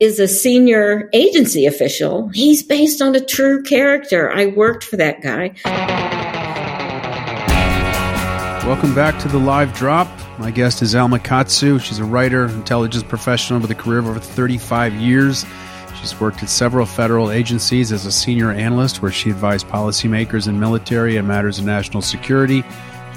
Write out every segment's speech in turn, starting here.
is a senior agency official. He's based on a true character. I worked for that guy. Welcome back to the live drop. My guest is Alma Katsu. She's a writer, intelligence professional with a career of over 35 years. She's worked at several federal agencies as a senior analyst where she advised policymakers and military and matters of national security.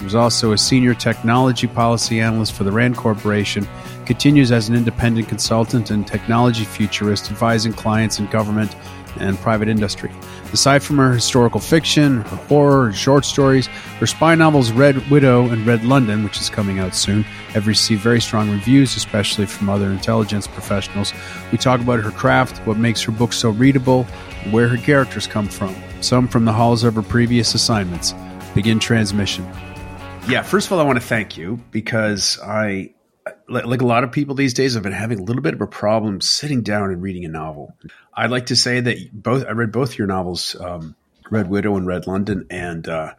She was also a senior technology policy analyst for the RAND Corporation, continues as an independent consultant and technology futurist advising clients in government and private industry. Aside from her historical fiction, her horror and short stories, her spy novels Red Widow and Red London, which is coming out soon, have received very strong reviews, especially from other intelligence professionals. We talk about her craft, what makes her books so readable, where her characters come from, some from the halls of her previous assignments. Begin transmission. Yeah, first of all, I want to thank you because I, like a lot of people these days, I've been having a little bit of a problem sitting down and reading a novel. I'd like to say that both I read both your novels, um, Red Widow and Red London, and uh,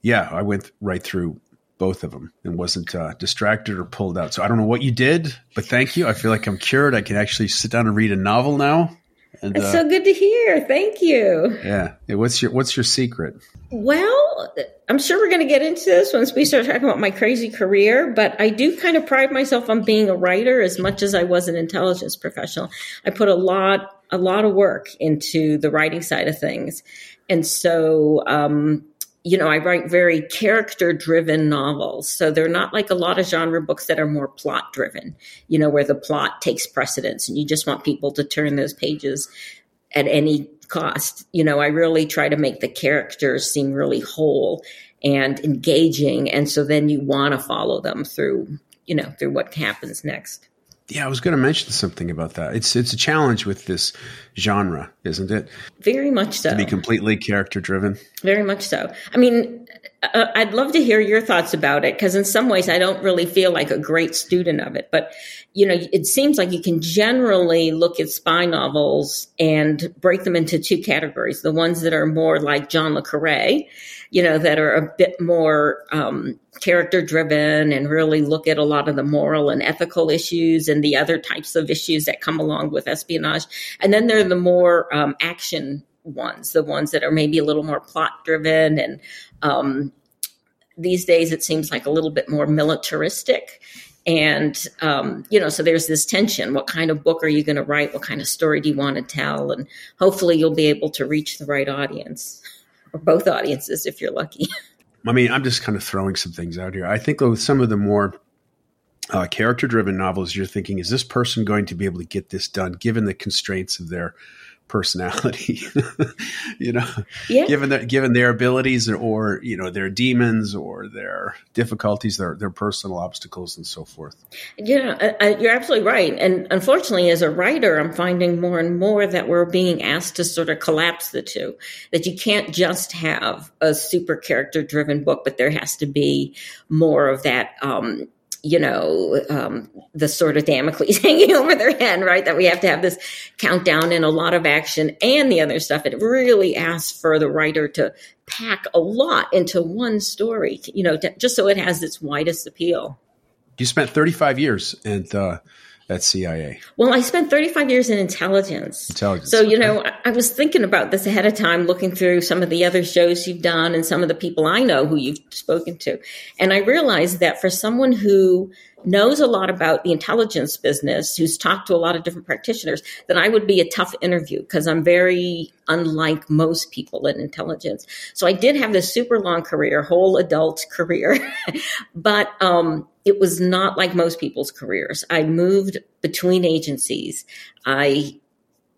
yeah, I went right through both of them and wasn't uh, distracted or pulled out. So I don't know what you did, but thank you. I feel like I'm cured. I can actually sit down and read a novel now. And, That's uh, so good to hear. Thank you. Yeah. What's your What's your secret? Well, I'm sure we're going to get into this once we start talking about my crazy career, but I do kind of pride myself on being a writer as much as I was an intelligence professional. I put a lot a lot of work into the writing side of things, and so um, you know, I write very character driven novels. So they're not like a lot of genre books that are more plot driven, you know, where the plot takes precedence and you just want people to turn those pages at any cost. You know, I really try to make the characters seem really whole and engaging. And so then you want to follow them through, you know, through what happens next. Yeah, I was going to mention something about that. It's it's a challenge with this genre, isn't it? Very much so. To be completely character driven. Very much so. I mean, uh, I'd love to hear your thoughts about it because in some ways I don't really feel like a great student of it, but you know, it seems like you can generally look at spy novels and break them into two categories: the ones that are more like John le Carre, you know, that are a bit more um, character driven and really look at a lot of the moral and ethical issues and the other types of issues that come along with espionage. And then there are the more um, action ones, the ones that are maybe a little more plot driven and um, these days it seems like a little bit more militaristic. And, um, you know, so there's this tension. What kind of book are you going to write? What kind of story do you want to tell? And hopefully you'll be able to reach the right audience or both audiences if you're lucky. I mean, I'm just kind of throwing some things out here. I think with some of the more uh, character driven novels, you're thinking, is this person going to be able to get this done given the constraints of their personality you know? Yeah. given their given their abilities or, or, you know their demons or their difficulties their their personal obstacles and so forth. Yeah uh, you're absolutely right. And unfortunately as a writer i'm finding more and more that we're being asked to sort of collapse the two that you can't just have a super character driven book but there has to be more of that um, you know, um, the sort of Damocles hanging over their head, right? That we have to have this countdown and a lot of action and the other stuff. It really asks for the writer to pack a lot into one story, you know, to, just so it has its widest appeal. You spent 35 years and, uh, at CIA? Well, I spent 35 years in intelligence. Intelligence. So, you know, I was thinking about this ahead of time, looking through some of the other shows you've done and some of the people I know who you've spoken to. And I realized that for someone who knows a lot about the intelligence business, who's talked to a lot of different practitioners, then I would be a tough interview because I'm very unlike most people in intelligence. So I did have this super long career, whole adult career, but um, it was not like most people's careers. I moved between agencies. I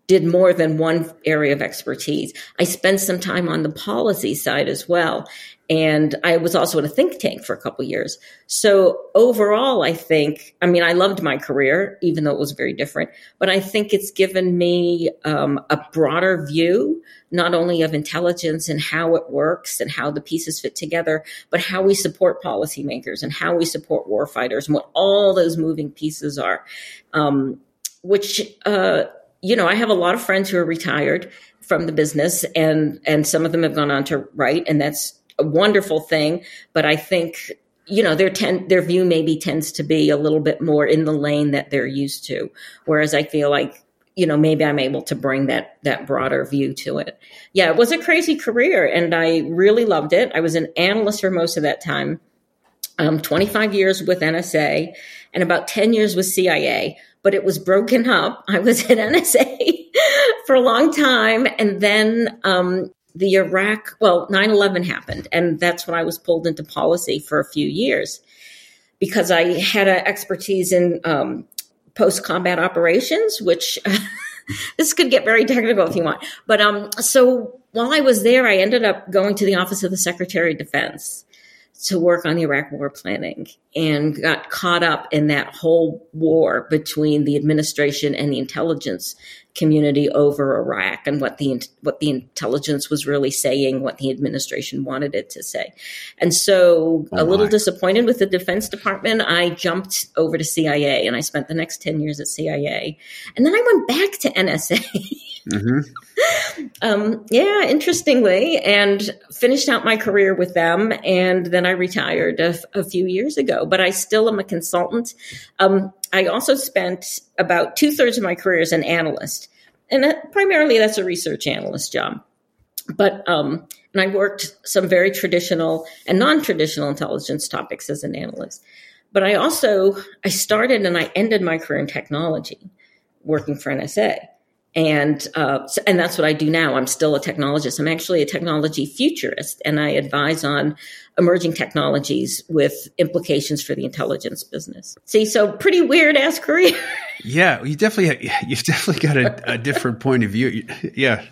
did more than one area of expertise. I spent some time on the policy side as well. And I was also in a think tank for a couple years. So overall, I think, I mean, I loved my career, even though it was very different, but I think it's given me um, a broader view, not only of intelligence and how it works and how the pieces fit together, but how we support policymakers and how we support warfighters and what all those moving pieces are. Um, which, uh, you know, I have a lot of friends who are retired from the business and, and some of them have gone on to write and that's a wonderful thing. But I think, you know, their ten, their view maybe tends to be a little bit more in the lane that they're used to. Whereas I feel like you know maybe i'm able to bring that that broader view to it yeah it was a crazy career and i really loved it i was an analyst for most of that time um, 25 years with nsa and about 10 years with cia but it was broken up i was at nsa for a long time and then um, the iraq well 9-11 happened and that's when i was pulled into policy for a few years because i had an expertise in um, post combat operations, which this could get very technical if you want. But um, so while I was there, I ended up going to the office of the Secretary of Defense to work on the Iraq war planning and got caught up in that whole war between the administration and the intelligence community over Iraq and what the what the intelligence was really saying, what the administration wanted it to say. And so, oh a little disappointed with the Defense Department, I jumped over to CIA and I spent the next 10 years at CIA. And then I went back to NSA. Mm-hmm. um, yeah, interestingly, and finished out my career with them. And then I retired a, a few years ago, but I still am a consultant. Um, I also spent about two thirds of my career as an analyst, and that, primarily that's a research analyst job. But um, and I worked some very traditional and non-traditional intelligence topics as an analyst. But I also I started and I ended my career in technology, working for NSA and uh, and that's what I do now. I'm still a technologist. I'm actually a technology futurist, and I advise on emerging technologies with implications for the intelligence business. See, so pretty weird ass career. yeah, you definitely you've definitely got a, a, different point of view. Yeah,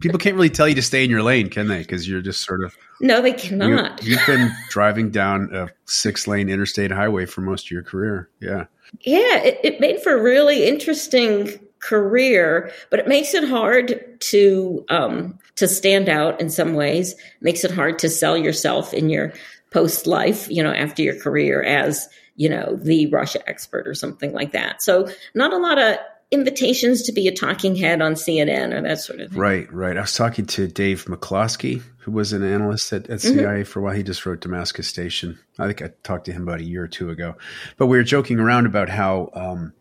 people can't really tell you to stay in your lane, can they? Because you're just sort of no, they cannot. You've been driving down a six lane interstate highway for most of your career. Yeah. Yeah, it, it made for really interesting career, but it makes it hard to um, to stand out in some ways. It makes it hard to sell yourself in your post life, you know, after your career as you know the Russia expert or something like that. So not a lot of invitations to be a talking head on CNN or that sort of thing. Right, right. I was talking to Dave McCloskey, who was an analyst at, at CIA mm-hmm. for a while. He just wrote Damascus Station. I think I talked to him about a year or two ago. But we were joking around about how um,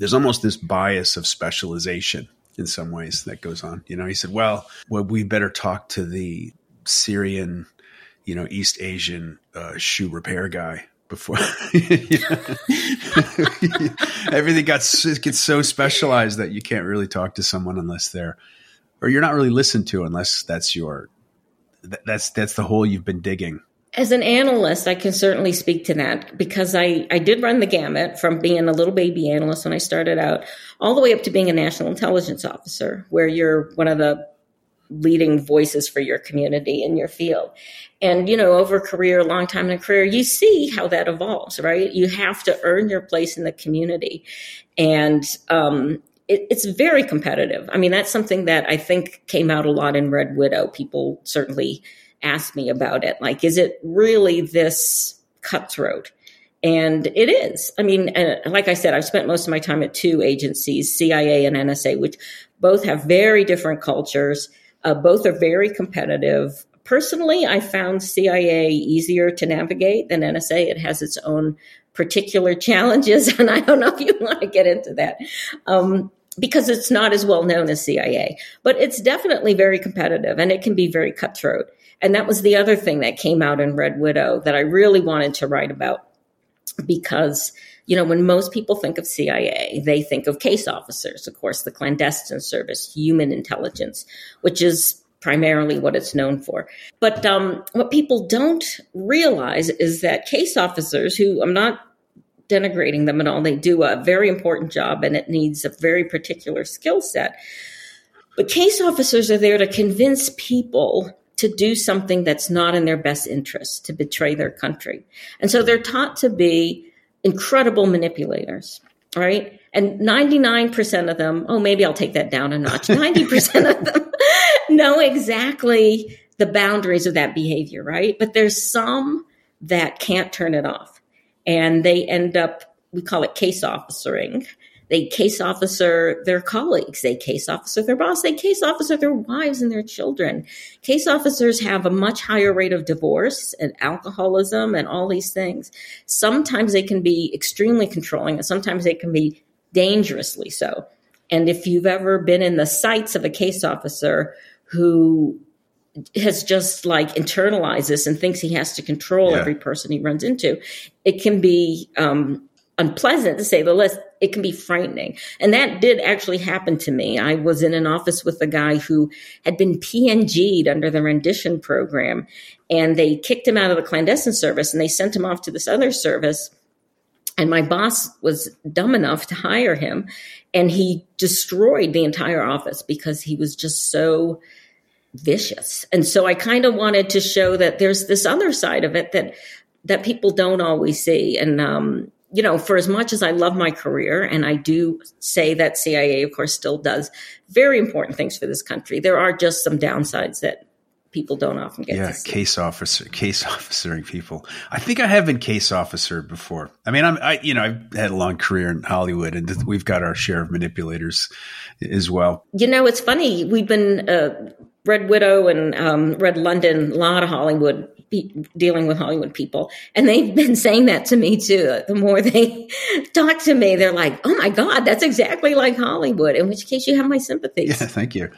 there's almost this bias of specialization in some ways that goes on. You know, he said, well, well we better talk to the Syrian, you know, East Asian uh, shoe repair guy before everything got gets so specialized that you can't really talk to someone unless they're or you're not really listened to unless that's your that's that's the hole you've been digging as an analyst, I can certainly speak to that because I, I did run the gamut from being a little baby analyst when I started out all the way up to being a national intelligence officer, where you're one of the leading voices for your community in your field. And, you know, over career, a long time in a career, you see how that evolves, right? You have to earn your place in the community. And, um, it, it's very competitive. I mean, that's something that I think came out a lot in Red Widow. People certainly ask me about it. Like, is it really this cutthroat? And it is. I mean, like I said, I've spent most of my time at two agencies, CIA and NSA, which both have very different cultures. Uh, both are very competitive. Personally, I found CIA easier to navigate than NSA. It has its own particular challenges, and I don't know if you want to get into that. Um, because it's not as well known as CIA, but it's definitely very competitive and it can be very cutthroat. And that was the other thing that came out in Red Widow that I really wanted to write about because, you know, when most people think of CIA, they think of case officers, of course, the clandestine service, human intelligence, which is primarily what it's known for. But um, what people don't realize is that case officers, who I'm not denigrating them at all, they do a very important job and it needs a very particular skill set. But case officers are there to convince people to do something that's not in their best interest, to betray their country. And so they're taught to be incredible manipulators, right? And 99% of them, oh, maybe I'll take that down a notch. 90% of them know exactly the boundaries of that behavior, right? But there's some that can't turn it off. And they end up, we call it case officering, they case officer their colleagues. They case officer their boss. They case officer their wives and their children. Case officers have a much higher rate of divorce and alcoholism and all these things. Sometimes they can be extremely controlling and sometimes they can be dangerously so. And if you've ever been in the sights of a case officer who has just like internalized this and thinks he has to control yeah. every person he runs into, it can be um, unpleasant to say the least. It can be frightening. And that did actually happen to me. I was in an office with a guy who had been PNG'd under the rendition program, and they kicked him out of the clandestine service and they sent him off to this other service. And my boss was dumb enough to hire him, and he destroyed the entire office because he was just so vicious. And so I kind of wanted to show that there's this other side of it that that people don't always see. And um, you know, for as much as I love my career, and I do say that CIA, of course, still does very important things for this country, there are just some downsides that people don't often get. Yeah, case officer, case officering people. I think I have been case officer before. I mean, I'm, I, you know, I've had a long career in Hollywood, and we've got our share of manipulators as well. You know, it's funny. We've been uh, Red Widow and um, Red London, a lot of Hollywood dealing with Hollywood people. And they've been saying that to me too. The more they talk to me, they're like, oh my God, that's exactly like Hollywood. In which case you have my sympathies. Yeah, thank you.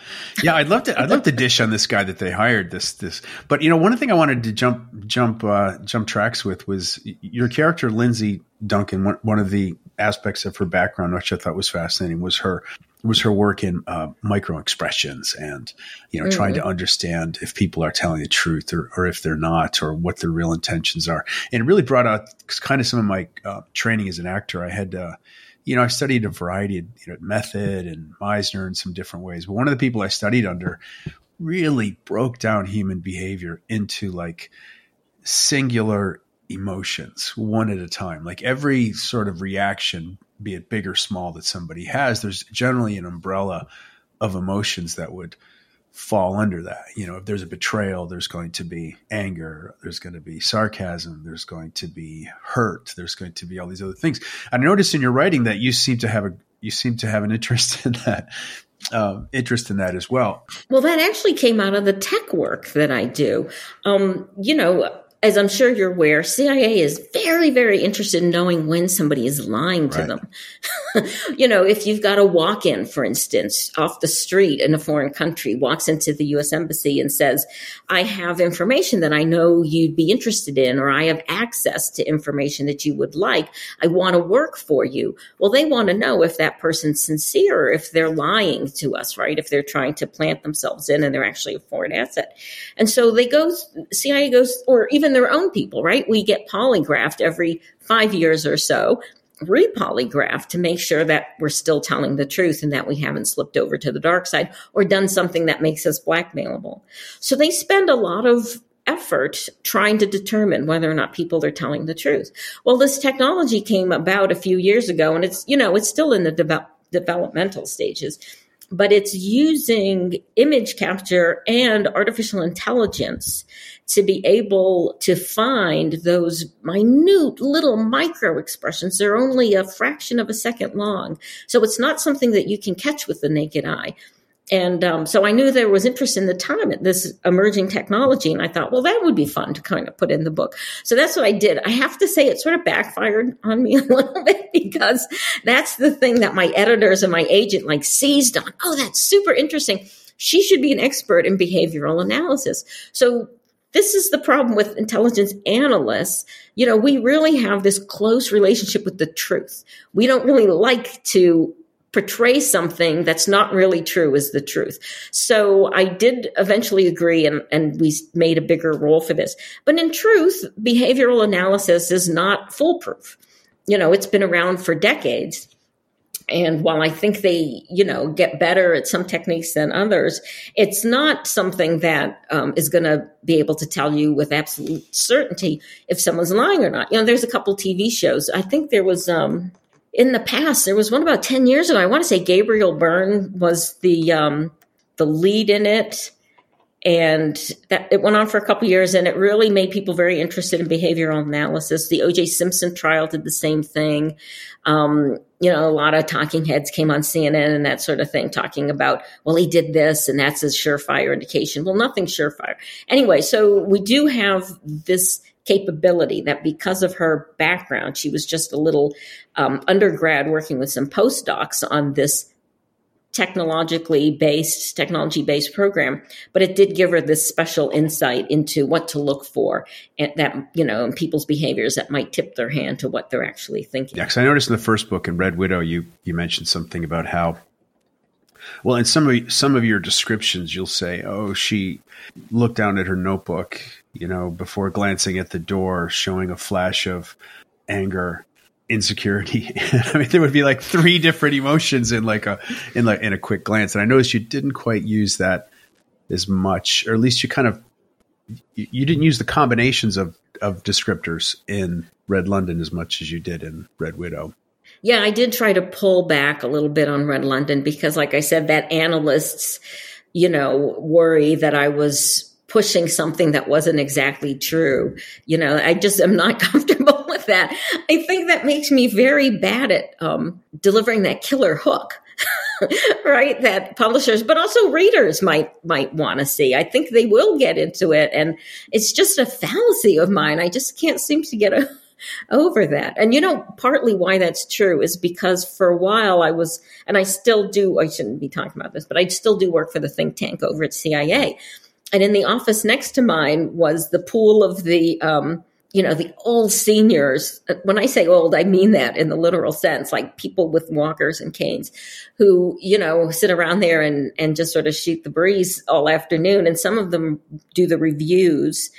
Yeah, I'd love to, I'd love to dish on this guy that they hired this, this, but you know, one of the thing I wanted to jump, jump, uh, jump tracks with was your character, Lyndsey Duncan. One, one of the aspects of her background, which I thought was fascinating, was her was her work in uh, micro expressions and you know mm-hmm. trying to mm-hmm. understand if people are telling the truth or, or if they're not or what their real intentions are and it really brought out kind of some of my uh, training as an actor i had uh, you know i studied a variety of you know method and meisner in some different ways but one of the people i studied under really broke down human behavior into like singular emotions one at a time like every sort of reaction be it big or small that somebody has, there's generally an umbrella of emotions that would fall under that. You know, if there's a betrayal, there's going to be anger, there's going to be sarcasm, there's going to be hurt, there's going to be all these other things. I noticed in your writing that you seem to have a you seem to have an interest in that. Um, interest in that as well. Well, that actually came out of the tech work that I do. Um, you know, as I'm sure you're aware, CIA is very, very interested in knowing when somebody is lying to right. them. you know, if you've got a walk in, for instance, off the street in a foreign country, walks into the U.S. Embassy and says, I have information that I know you'd be interested in, or I have access to information that you would like. I want to work for you. Well, they want to know if that person's sincere or if they're lying to us, right? If they're trying to plant themselves in and they're actually a foreign asset. And so they go, CIA goes, or even their own people, right? We get polygraphed every five years or so, repolygraphed to make sure that we're still telling the truth and that we haven't slipped over to the dark side or done something that makes us blackmailable. So they spend a lot of effort trying to determine whether or not people are telling the truth. Well, this technology came about a few years ago and it's, you know, it's still in the de- developmental stages but it's using image capture and artificial intelligence to be able to find those minute little micro expressions. They're only a fraction of a second long. So it's not something that you can catch with the naked eye. And um, so I knew there was interest in the time at this emerging technology. And I thought, well, that would be fun to kind of put in the book. So that's what I did. I have to say it sort of backfired on me a little bit because that's the thing that my editors and my agent like seized on. Oh, that's super interesting. She should be an expert in behavioral analysis. So this is the problem with intelligence analysts. You know, we really have this close relationship with the truth. We don't really like to portray something that's not really true as the truth. So I did eventually agree and, and we made a bigger role for this. But in truth, behavioral analysis is not foolproof. You know, it's been around for decades. And while I think they, you know, get better at some techniques than others, it's not something that um, is going to be able to tell you with absolute certainty if someone's lying or not. You know, there's a couple TV shows. I think there was um, in the past there was one about ten years ago. I want to say Gabriel Byrne was the um, the lead in it. And that it went on for a couple years and it really made people very interested in behavioral analysis. The oj simpson trial did the same thing. Um, you know a lot of talking heads came on cnn and that sort of thing talking about well he did this and that's a surefire indication. Well nothing surefire. Anyway so we do have this capability that because of her background she was just a little um, undergrad working with some postdocs on this technologically based, technology based program, but it did give her this special insight into what to look for and that, you know, in people's behaviors that might tip their hand to what they're actually thinking. Yeah, because I noticed in the first book in Red Widow, you you mentioned something about how well, in some of some of your descriptions, you'll say, "Oh, she looked down at her notebook, you know, before glancing at the door, showing a flash of anger, insecurity." I mean, there would be like three different emotions in like a in like in a quick glance, and I noticed you didn't quite use that as much, or at least you kind of you, didn't use the combinations of of descriptors in Red London as much as you did in Red Widow. Yeah, I did try to pull back a little bit on Red London because, like I said, that analysts, you know, worry that I was pushing something that wasn't exactly true. You know, I just am not comfortable with that. I think that makes me very bad at um, delivering that killer hook. right that publishers but also readers might might want to see i think they will get into it and it's just a fallacy of mine i just can't seem to get a over that. And you know, partly why that's true is because for a while I was, and I still do, I shouldn't be talking about this, but I still do work for the think tank over at CIA. And in the office next to mine was the pool of the, um, you know, the old seniors. When I say old, I mean that in the literal sense, like people with walkers and canes who, you know, sit around there and, and just sort of shoot the breeze all afternoon. And some of them do the reviews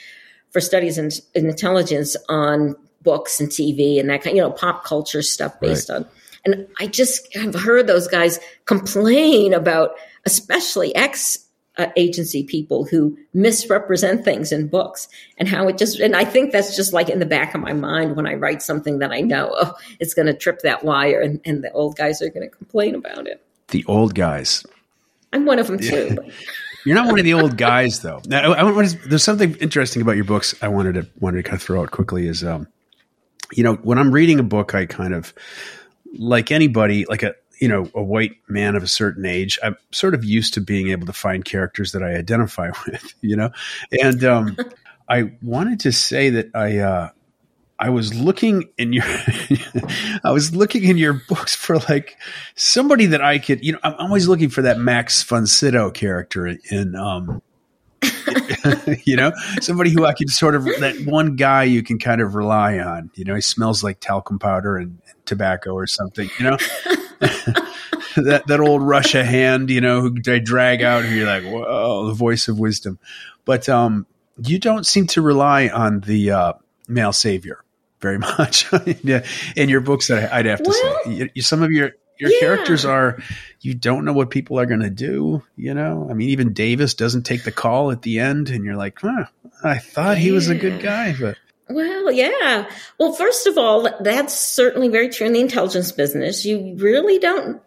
for studies in, in intelligence on books and TV and that kind, you know, pop culture stuff based right. on. And I just have heard those guys complain about, especially ex uh, agency people who misrepresent things in books and how it just, and I think that's just like in the back of my mind when I write something that I know, oh, it's going to trip that wire and, and the old guys are going to complain about it. The old guys. I'm one of them too. You're not one of the old guys, though. Now, I, I, there's something interesting about your books. I wanted to wanted to kind of throw out quickly. Is um, you know, when I'm reading a book, I kind of like anybody, like a you know, a white man of a certain age, I'm sort of used to being able to find characters that I identify with, you know, and um, I wanted to say that I. Uh, I was looking in your, I was looking in your books for like somebody that I could, you know, I'm always looking for that Max von character in, um, you know, somebody who I can sort of that one guy you can kind of rely on. You know, he smells like talcum powder and, and tobacco or something. You know, that that old Russia hand. You know, who I drag out, and you're like, whoa, the voice of wisdom. But um, you don't seem to rely on the uh, male savior very much in your books. I'd have to well, say, some of your your yeah. characters are you don't know what people are going to do you know i mean even davis doesn't take the call at the end and you're like huh, i thought yeah. he was a good guy but well yeah well first of all that's certainly very true in the intelligence business you really don't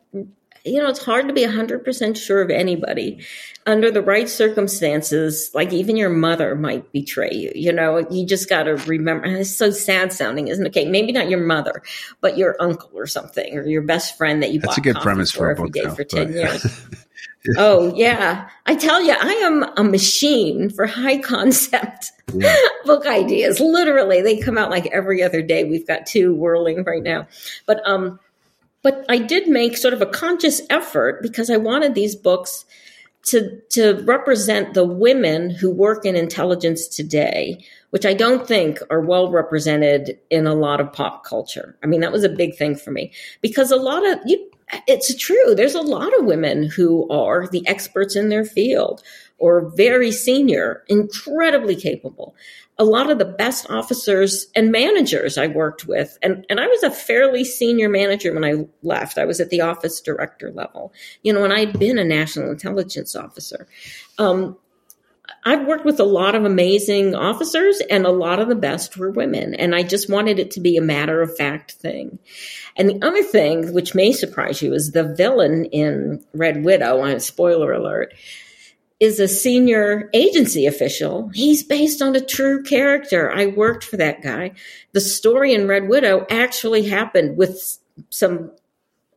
you know, it's hard to be 100% sure of anybody. Under the right circumstances, like even your mother might betray you. You know, you just got to remember. It's so sad sounding, isn't it? Okay, maybe not your mother, but your uncle or something, or your best friend that you That's bought a good premise for, for a book day for 10 years. oh, yeah. I tell you, I am a machine for high concept yeah. book ideas. Literally, they come out like every other day. We've got two whirling right now. But, um, but I did make sort of a conscious effort because I wanted these books to, to represent the women who work in intelligence today, which I don't think are well represented in a lot of pop culture. I mean, that was a big thing for me because a lot of you, it's true. There's a lot of women who are the experts in their field or very senior, incredibly capable a lot of the best officers and managers I worked with. And, and I was a fairly senior manager when I left. I was at the office director level, you know, and I'd been a national intelligence officer. Um, I've worked with a lot of amazing officers and a lot of the best were women. And I just wanted it to be a matter of fact thing. And the other thing, which may surprise you, is the villain in Red Widow, spoiler alert, is a senior agency official. He's based on a true character. I worked for that guy. The story in Red Widow actually happened with some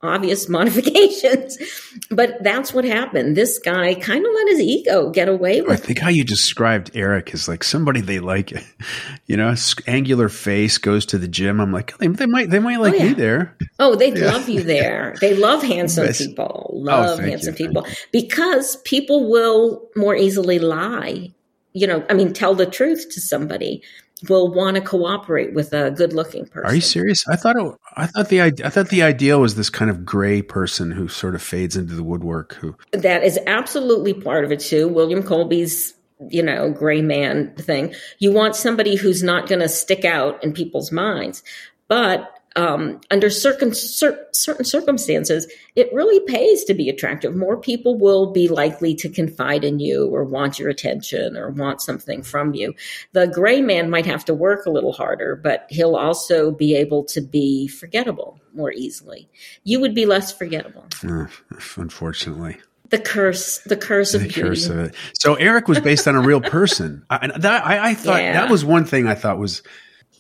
obvious modifications. But that's what happened. This guy kind of let his ego get away with. I think how you described Eric is like somebody they like, you know, angular face goes to the gym. I'm like, oh, they, they might, they might like oh, yeah. me there. Oh, they yeah. love you there. They love handsome people. Oh, love oh, handsome you. people because people will more easily lie. You know, I mean, tell the truth to somebody will want to cooperate with a good looking person. Are you serious? I thought it, I thought the I thought the ideal was this kind of gray person who sort of fades into the woodwork who That is absolutely part of it too. William Colby's you know, gray man thing. You want somebody who's not going to stick out in people's minds. But um, under certain, cer- certain circumstances, it really pays to be attractive. More people will be likely to confide in you or want your attention or want something from you. The gray man might have to work a little harder, but he'll also be able to be forgettable more easily. You would be less forgettable. Uh, unfortunately the curse, the curse of the beauty. curse of it. So Eric was based on a real person. I, that, I, I thought yeah. that was one thing I thought was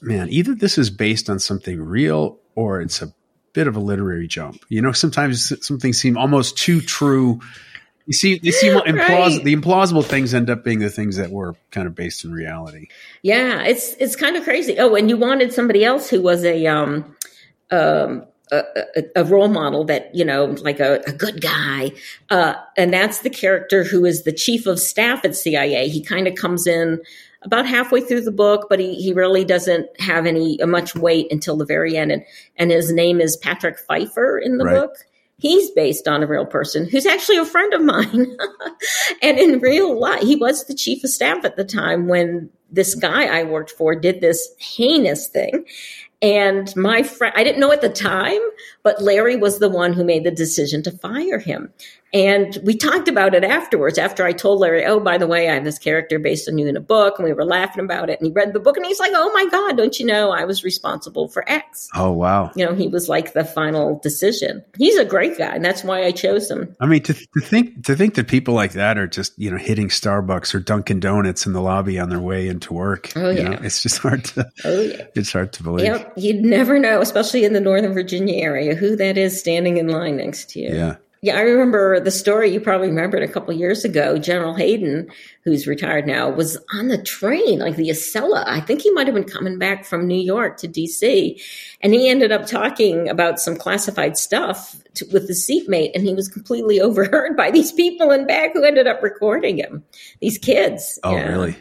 man, either this is based on something real or it's a bit of a literary jump. You know, sometimes some things seem almost too true. You see, you see, right. the implausible things end up being the things that were kind of based in reality. Yeah, it's it's kind of crazy. Oh, and you wanted somebody else who was a um, um, a, a, role model that you know like a, a good guy uh, and that's the character who is the chief of staff at cia he kind of comes in about halfway through the book, but he, he really doesn't have any much weight until the very end. And, and his name is Patrick Pfeiffer in the right. book. He's based on a real person who's actually a friend of mine. and in real life, he was the chief of staff at the time when this guy I worked for did this heinous thing. And my friend, I didn't know at the time, but Larry was the one who made the decision to fire him. And we talked about it afterwards, after I told Larry, oh, by the way, I have this character based on you in a book. And we were laughing about it. And he read the book and he's like, oh my God, don't you know I was responsible for X? Oh, wow. You know, he was like the final decision. He's a great guy. And that's why I chose him. I mean, to, to think, to think that people like that are just, you know, hitting Starbucks or Dunkin' Donuts in the lobby on their way into work. Oh, yeah. Know, it's just hard to, oh, yeah. it's hard to believe. Yep. You'd never know, especially in the Northern Virginia area, who that is standing in line next to you. Yeah. Yeah, I remember the story you probably remembered a couple years ago. General Hayden, who's retired now, was on the train, like the Acela. I think he might have been coming back from New York to DC. And he ended up talking about some classified stuff to, with the seatmate, and he was completely overheard by these people in back who ended up recording him. These kids. Oh, yeah. really?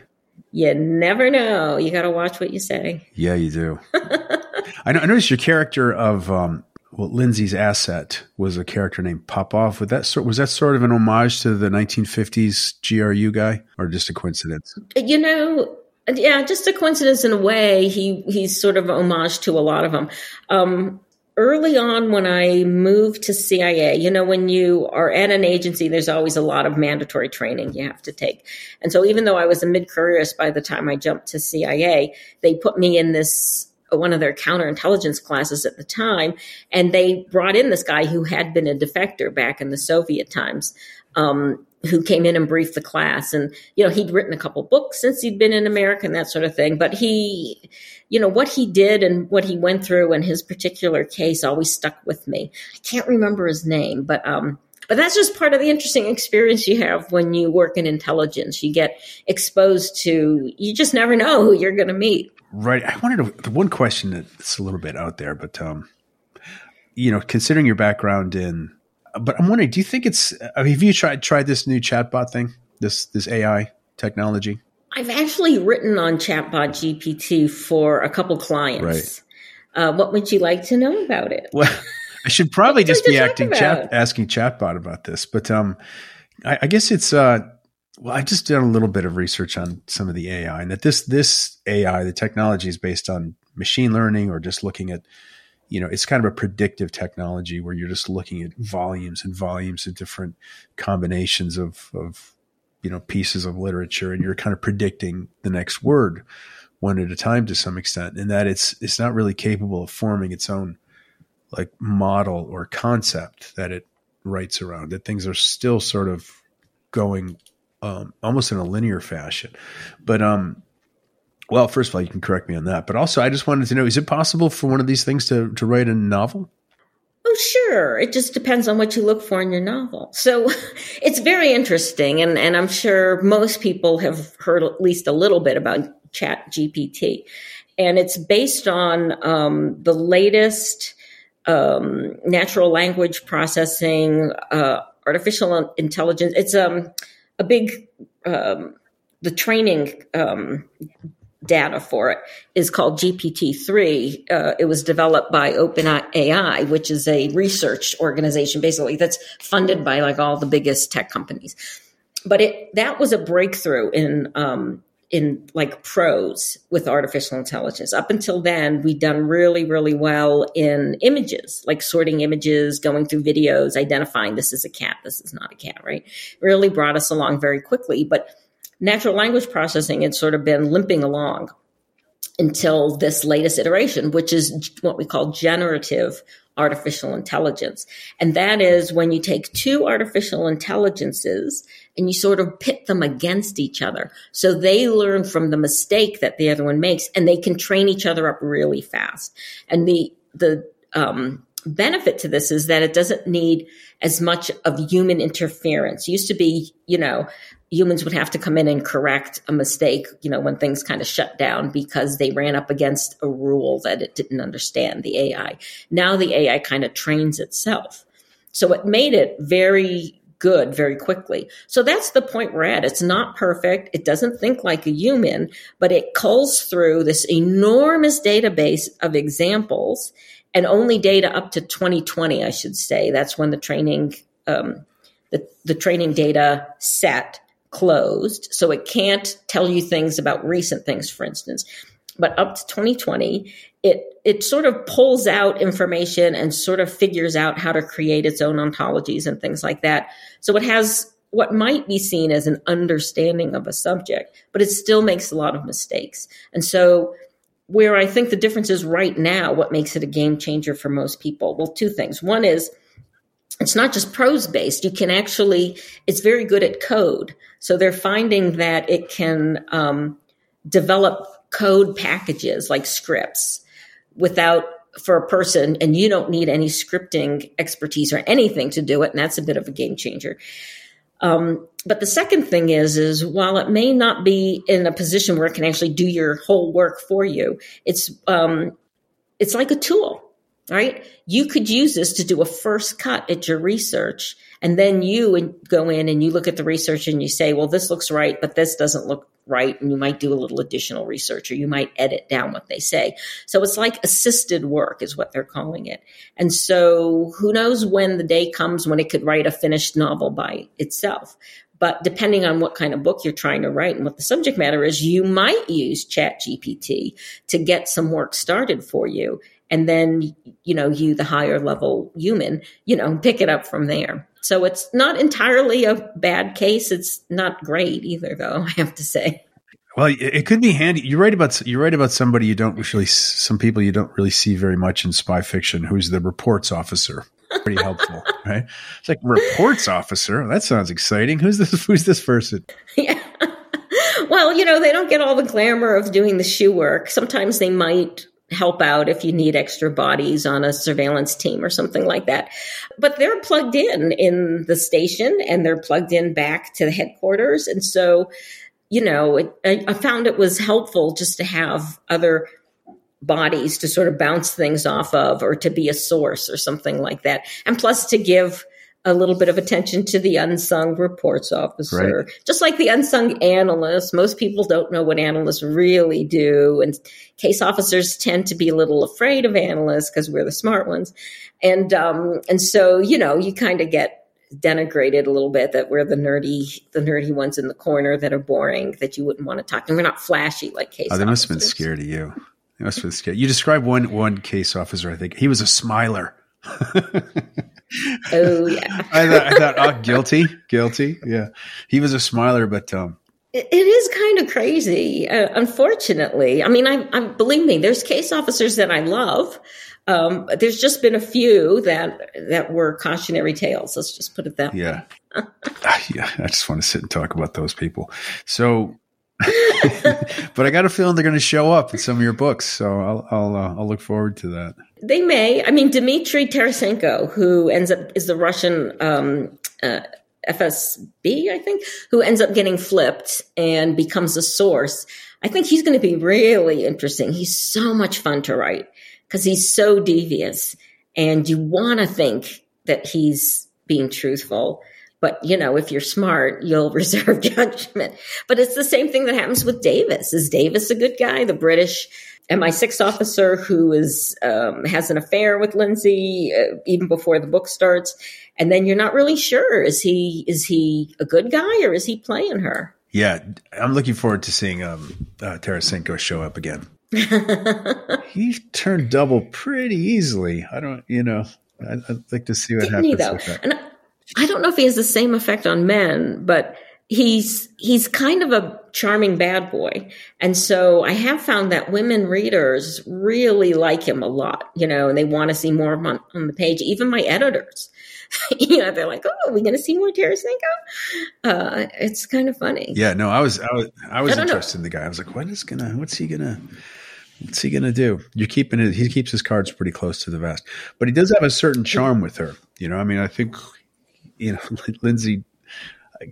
You never know. You got to watch what you say. Yeah, you do. I noticed your character of um, well, Lyndsey's asset was a character named Popov. Was that sort was that sort of an homage to the 1950s GRU guy, or just a coincidence? You know, yeah, just a coincidence in a way. He he's sort of homage to a lot of them. Um, early on, when I moved to CIA, you know, when you are at an agency, there's always a lot of mandatory training you have to take. And so, even though I was a mid careerist by the time I jumped to CIA, they put me in this one of their counterintelligence classes at the time, and they brought in this guy who had been a defector back in the Soviet times, um, who came in and briefed the class. And you know, he'd written a couple books since he'd been in America and that sort of thing. But he, you know, what he did and what he went through in his particular case always stuck with me. I can't remember his name, but um, but that's just part of the interesting experience you have when you work in intelligence. You get exposed to, you just never know who you're going to meet. Right. I wanted to, the one question that's a little bit out there, but, um, you know, considering your background in, but I'm wondering, do you think it's, have you tried, tried this new chatbot thing, this, this AI technology? I've actually written on chatbot GPT for a couple clients. Right. Uh, what would you like to know about it? Well, I should probably just be acting chat, asking chatbot about this, but um, I, I guess it's uh, well, I just did a little bit of research on some of the AI, and that this this AI, the technology is based on machine learning or just looking at, you know, it's kind of a predictive technology where you're just looking at volumes and volumes of different combinations of of you know pieces of literature, and you're kind of predicting the next word one at a time to some extent, and that it's it's not really capable of forming its own like model or concept that it writes around that things are still sort of going um, almost in a linear fashion. But um well first of all you can correct me on that but also i just wanted to know is it possible for one of these things to to write a novel oh sure. It just depends on what you look for in your novel. So it's very interesting. And, and I'm sure most people have heard at least a little bit about Chat GPT. And it's based on um, the latest um, natural language processing, uh, artificial intelligence. It's um, a big, um, the training um, data for it is called GPT-3. Uh, it was developed by OpenAI, which is a research organization basically that's funded by like all the biggest tech companies. But it that was a breakthrough in um, in like prose with artificial intelligence. Up until then, we'd done really, really well in images, like sorting images, going through videos, identifying this is a cat, this is not a cat, right? Really brought us along very quickly. But natural language processing had sort of been limping along until this latest iteration, which is what we call generative artificial intelligence. And that is when you take two artificial intelligences and you sort of pit them against each other. So they learn from the mistake that the other one makes and they can train each other up really fast. And the, the, um, benefit to this is that it doesn't need as much of human interference. It used to be, you know, humans would have to come in and correct a mistake, you know, when things kind of shut down because they ran up against a rule that it didn't understand, the AI. Now the AI kind of trains itself. So it made it very good very quickly. So that's the point we're at. It's not perfect. It doesn't think like a human, but it culls through this enormous database of examples and only data up to 2020, I should say. That's when the training, um, the, the training data set closed, so it can't tell you things about recent things, for instance. But up to 2020, it it sort of pulls out information and sort of figures out how to create its own ontologies and things like that. So it has what might be seen as an understanding of a subject, but it still makes a lot of mistakes. And so where I think the difference is right now, what makes it a game changer for most people? Well, two things. One is it's not just prose based. You can actually, it's very good at code. So they're finding that it can um, develop code packages like scripts without for a person and you don't need any scripting expertise or anything to do it and that's a bit of a game changer um, but the second thing is is while it may not be in a position where it can actually do your whole work for you it's um, it's like a tool right? You could use this to do a first cut at your research. And then you go in and you look at the research and you say, well, this looks right, but this doesn't look right. And you might do a little additional research or you might edit down what they say. So it's like assisted work is what they're calling it. And so who knows when the day comes when it could write a finished novel by itself. But depending on what kind of book you're trying to write and what the subject matter is, you might use Chat GPT to get some work started for you and then you know you the higher level human you know pick it up from there. So it's not entirely a bad case. It's not great either though i have to say. Well it could be handy. You write about you write about somebody you don't usually some people you don't really see very much in spy fiction who's the reports officer. Pretty helpful right? It's like reports officer? That sounds exciting. Who's this who's this person? Yeah. Well you know they don't get all the glamour of doing the shoe work. Sometimes they might help out if you need extra bodies on a surveillance team or something like that. But they're plugged in in the station and they're plugged in back to the headquarters. And so, you know, it, I, I found it was helpful just to have other bodies to sort of bounce things off of or to be a source or something like that. And plus to give a little bit of attention to the unsung reports officer, right. just like the unsung analyst. Most people don't know what analysts really do. And case officers tend to be a little afraid of analysts because we're the smart ones. And, um, and so, you know, you kind of get denigrated a little bit that we're the nerdy, the nerdy ones in the corner that are boring that you wouldn't want to talk to. We're not flashy like case. Oh, they must have been scared of you. They must have been scared. You described one one case officer. I think he was a smiler. oh yeah. I thought, I thought, oh, guilty, guilty. Yeah, he was a smiler, but um, it, is kind of crazy. Uh, unfortunately, I mean, I, I believe me. There's case officers that I love. Um, there's just been a few that that were cautionary tales. Let's just put it that yeah. way. yeah, I just want to sit and talk about those people. So, but I got a feeling they're going to show up in some of your books, so I'll I'll, uh, I'll look forward to that. They may. I mean, Dmitry Tarasenko, who ends up is the Russian um, uh, FSB, I think, who ends up getting flipped and becomes a source. I think he's going to be really interesting. He's so much fun to write because he's so devious, and you want to think that he's being truthful. But you know, if you're smart, you'll reserve judgment. But it's the same thing that happens with Davis. Is Davis a good guy? The British MI6 officer who is um, has an affair with Lyndsey uh, even before the book starts, and then you're not really sure is he is he a good guy or is he playing her? Yeah, I'm looking forward to seeing um, uh, Tarasenko show up again. he turned double pretty easily. I don't, you know, I'd, I'd like to see what Didn't happens. He, though? With that. And I, I don't know if he has the same effect on men, but he's he's kind of a charming bad boy. And so i have found that women readers really like him a lot you know and they want to see more of him on, on the page. Even my editors you know they're like oh are we going to see more Tarasenko? uh it's kind of funny. Yeah no i was i was i was I interested know. in the guy. I was like what is gonna what's he gonna what's he gonna do? You're keeping it he keeps his cards pretty close to the vest. But he does have a certain charm with her you know? I mean i think you know Lyndsey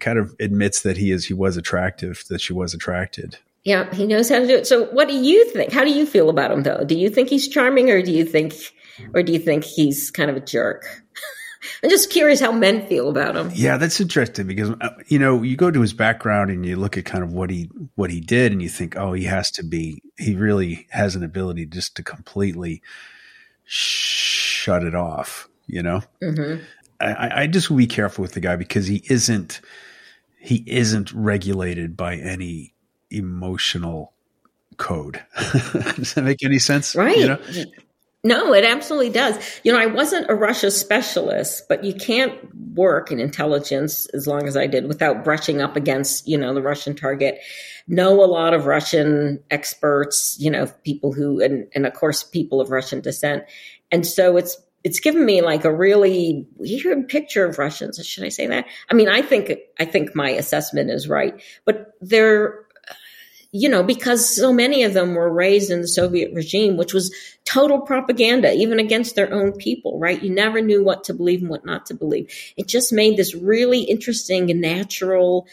kind of admits that he is he was attractive, that she was attracted. Yeah, he knows how to do it. So what do you think? How do you feel about him though? Do you think he's charming or do you think or do you think he's kind of a jerk? I'm just curious how men feel about him. Yeah, that's interesting because uh, you know you go to his background and you look at kind of what he what he did, and you think, oh, he has to be. He really has an ability just to completely shut it off. You know, mm-hmm. I, I just will be careful with the guy because he isn't he isn't regulated by any emotional code. does that make any sense? Right. You know? No, it absolutely does. You know, I wasn't a Russia specialist, but you can't work in intelligence as long as I did without brushing up against, you know, the Russian target. Know a lot of Russian experts, you know, people who, and, and of course, people of Russian descent. And so it's it's given me like a really weird picture of Russians. Should I say that? I mean, I think I think my assessment is right, but they're you know because so many of them were raised in the Soviet regime, which was total propaganda, even against their own people. Right? You never knew what to believe and what not to believe. It just made this really interesting and natural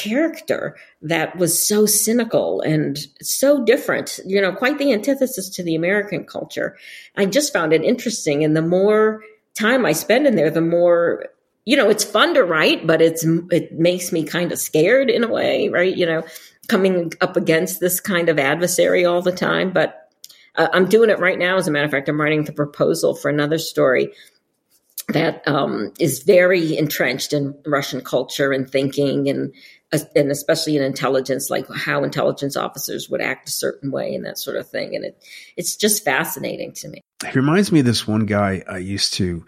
character that was so cynical and so different, you know, quite the antithesis to the American culture. I just found it interesting. And the more time I spend in there, the more, you know, it's fun to write, but it's, it makes me kind of scared in a way, right? You know, coming up against this kind of adversary all the time. But uh, I'm doing it right now. As a matter of fact, I'm writing the proposal for another story that um, is very entrenched in Russian culture and thinking and and especially in intelligence, like how intelligence officers would act a certain way and that sort of thing. And it, it's just fascinating to me. It reminds me of this one guy I used to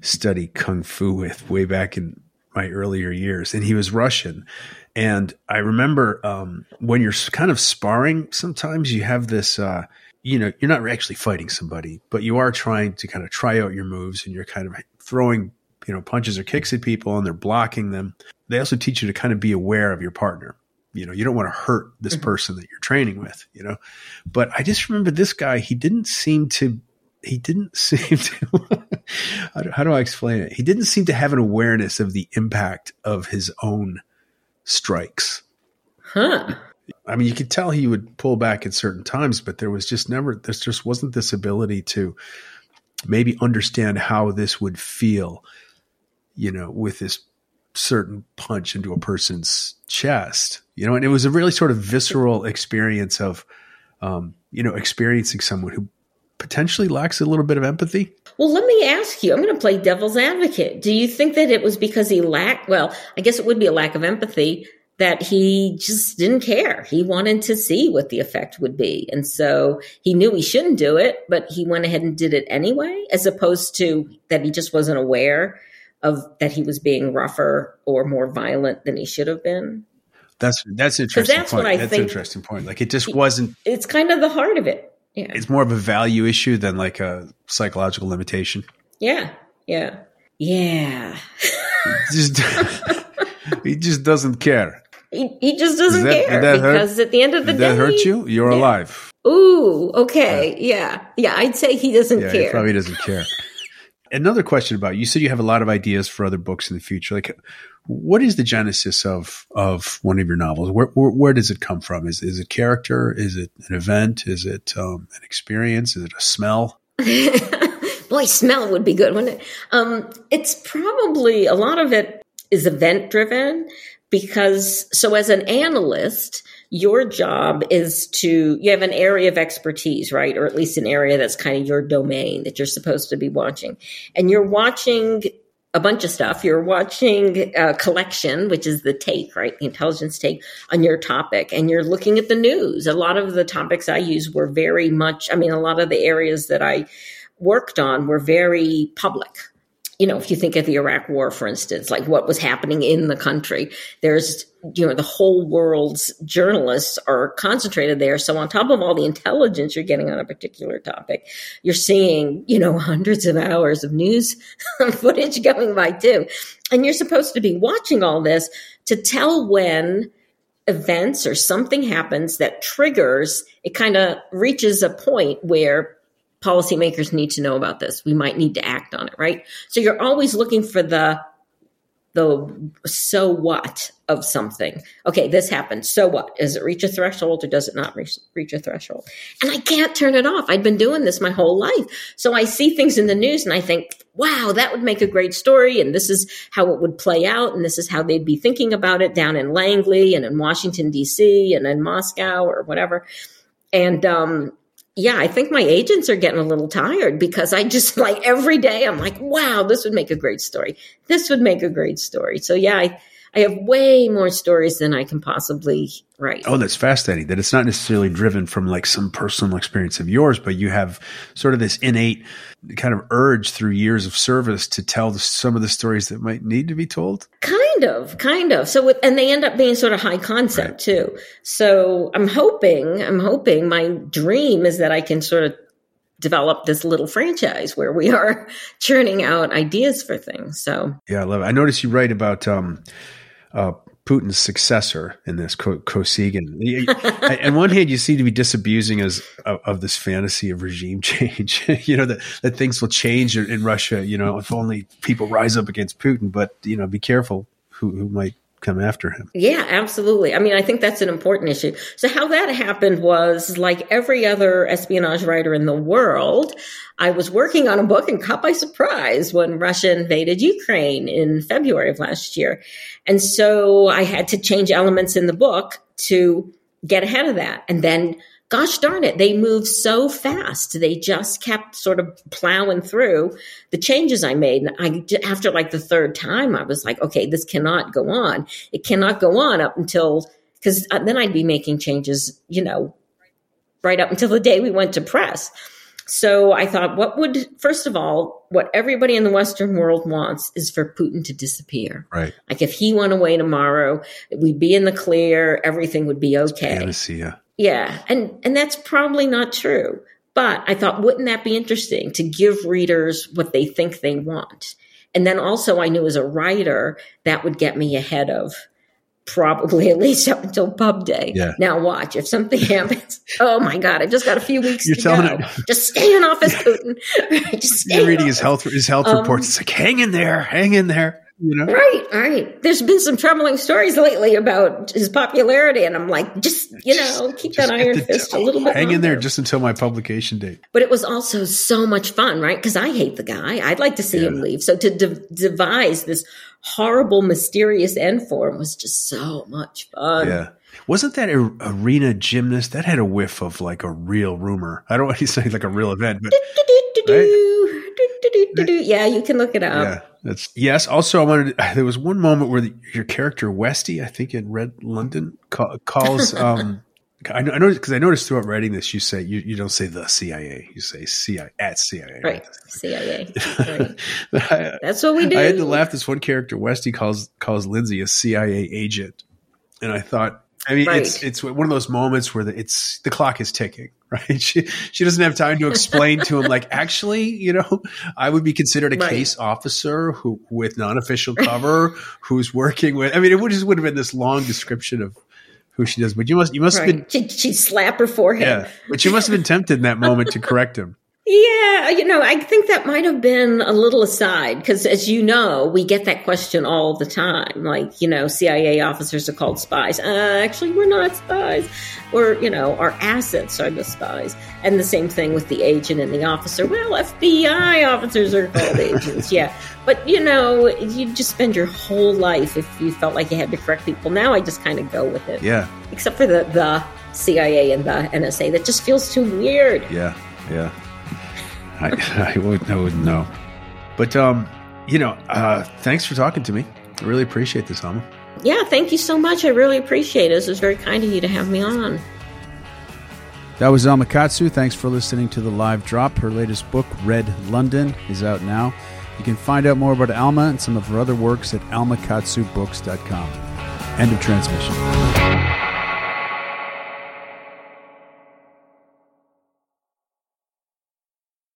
study kung fu with way back in my earlier years, and he was Russian. And I remember um, when you're kind of sparring, sometimes you have this. Uh, you know, you're not actually fighting somebody, but you are trying to kind of try out your moves, and you're kind of throwing you know punches or kicks at people, and they're blocking them they also teach you to kind of be aware of your partner. You know, you don't want to hurt this mm-hmm. person that you're training with, you know. But I just remember this guy, he didn't seem to he didn't seem to how, do, how do I explain it? He didn't seem to have an awareness of the impact of his own strikes. Huh. I mean, you could tell he would pull back at certain times, but there was just never, there just wasn't this ability to maybe understand how this would feel, you know, with this certain punch into a person's chest, you know, and it was a really sort of visceral experience of, um, you know, experiencing someone who potentially lacks a little bit of empathy. Well, let me ask you, I'm going to play devil's advocate. Do you think that it was because he lacked, well, I guess it would be a lack of empathy that he just didn't care. He wanted to see what the effect would be. And so he knew he shouldn't do it, but he went ahead and did it anyway, as opposed to that he just wasn't aware of that he was being rougher or more violent than he should have been. That's that's interesting. That's point. what I that's think. Interesting point. Like it just wasn't. It's kind of the heart of it. Yeah. It's more of a value issue than like a psychological limitation. Yeah. Yeah. Yeah. he just he just doesn't care. He, he just doesn't that- care that hurt? because at the end of the Did day, that hurt you? You're Yeah. alive. Ooh, okay, yeah. yeah, I'd say he doesn't Yeah, he care. probably doesn't care. Another question about you said you have a lot of ideas for other books in the future. Like, what is the genesis of of one of your novels? Where where, where does it come from? Is is it character? Is it an event? Is it um, an experience? Is it a smell? Boy, smell would be good, wouldn't it? Um, it's probably a lot of it is event driven because so as an analyst, your job is to you have an area of expertise, right? Or at least an area that's kind of your domain that you're supposed to be watching. And you're watching a bunch of stuff. You're watching a collection, which is the take, right? The intelligence take on your topic. And you're looking at the news. A lot of the topics I use were very much, I mean, a lot of the areas that I worked on were very public. You know, if you think of the Iraq War, for instance, like what was happening in the country, there's, you know, the whole world's journalists are concentrated there. So on top of all the intelligence you're getting on a particular topic, you're seeing, you know, hundreds of hours of news footage going by too. And you're supposed to be watching all this to tell when events or something happens that triggers, it kind of reaches a point where policymakers need to know about this. We might need to act on it, right? So you're always looking for the the so what of something. Okay, this happened. So what? Does it reach a threshold or does it not reach, reach a threshold? And I can't turn it off. I've been doing this my whole life. So I see things in the news and I think, wow, that would make a great story. And this is how it would play out. And this is how they'd be thinking about it down in Langley and in Washington, D.C. and in Moscow or whatever. And, um, yeah, I think my agents are getting a little tired because I just like every day I'm like, wow, this would make a great story. This would make a great story. So yeah, I, I have way more stories than I can possibly write. Oh, that's fascinating. That it's not necessarily driven from like some personal experience of yours, but you have sort of this innate kind of urge through years of service to tell the, some of the stories that might need to be told. Kind of, kind of. So, with, and they end up being sort of high concept Right. too. So I'm hoping, I'm hoping my dream is that I can sort of develop this little franchise where we are churning out ideas for things. So Yeah, I love it. I noticed you write about um, uh, Putin's successor in this, Ko- Kosygin. On one hand, you seem to be disabusing us of, of this fantasy of regime change. you know that that things will change in, in Russia. You know, if only people rise up against Putin. But you know, be careful who who might come after him. Yeah, absolutely. I mean, I think that's an important issue. So, how that happened was like every other espionage writer in the world, I was working on a book and caught by surprise when Russia invaded Ukraine in February of last year. And so I had to change elements in the book to get ahead of that. And then, gosh darn it, they moved so fast. They just kept sort of plowing through the changes I made. And I, after like the third time, I was like, okay, this cannot go on. It cannot go on up until, because uh, then I'd be making changes, you know, right up until the day we went to press. So I thought, what would, first of all, what everybody in the Western world wants is for Putin to disappear. Right. Like if he went away tomorrow, we'd be in the clear, everything would be okay. Fantasy. Yeah. And and that's probably not true. But I thought, wouldn't that be interesting to give readers what they think they want? And then also, I knew as a writer that would get me ahead of probably at least up until pub day. Yeah. Now watch if something happens. Oh my God! I just got a few weeks You're to telling go. it- Just stay in office, Putin. just stay You're in reading his health his health Um, reports. It's like hang in there, hang in there. You know. Right, right. There's been some troubling stories lately about his popularity, and I'm like, just you know, keep that iron fist a little bit. Hang in there just until my publication date. But it was also so much fun, right? Because I hate the guy. I'd like to see Yeah. him leave. So to de- devise this horrible, mysterious end for him was just so much fun. Yeah. Wasn't that a, arena gymnast that had a whiff of like a real rumor? I don't want to say like a real event, but do-do-do-do-do. Yeah, you can look it up. yeah, that's yes. Also, I wanted. There was one moment where the, your character Westy, I think in Red London, ca- calls. um I know, I know because I noticed throughout writing this, you say you, you don't say the CIA, you say CIA at CIA. Right. CIA. Right. I, That's what we do. I had to laugh. This one character, Westy, calls calls Lyndsey a CIA agent, and I thought I mean, right. it's it's one of those moments where the, it's the clock is ticking, right? She she doesn't have time to explain to him like, actually, you know, I would be considered a right. case officer who with non-official cover, who's working with. I mean, it would just would have been this long description of who she does, but you must you must right. have been she, she'd slap her forehead. Yeah, but you must have been tempted in that moment to correct him. Yeah, you know, I think that might have been a little aside because, as you know, we get that question all the time. Like, you know, CIA officers are called spies. Uh, actually, we're not spies. Or, you know, our assets are the spies. And the same thing with the agent and the officer. Well, FBI officers are called agents. Yeah. But, you know, you just spend your whole life if you felt like you had to correct people. Now I just kind of go with it. Yeah. Except for the, the CIA and the NSA. That just feels too weird. Yeah. Yeah. I, I, would, I wouldn't know. But, um, you know, uh, thanks for talking to me. I really appreciate this, Alma. Yeah, thank you so much. I really appreciate it. It was very kind of you to have me on. That was Alma Katsu. Thanks for listening to the live drop. Her latest book, Red London, is out now. You can find out more about Alma and some of her other works at almakatsubooks.com. End of transmission.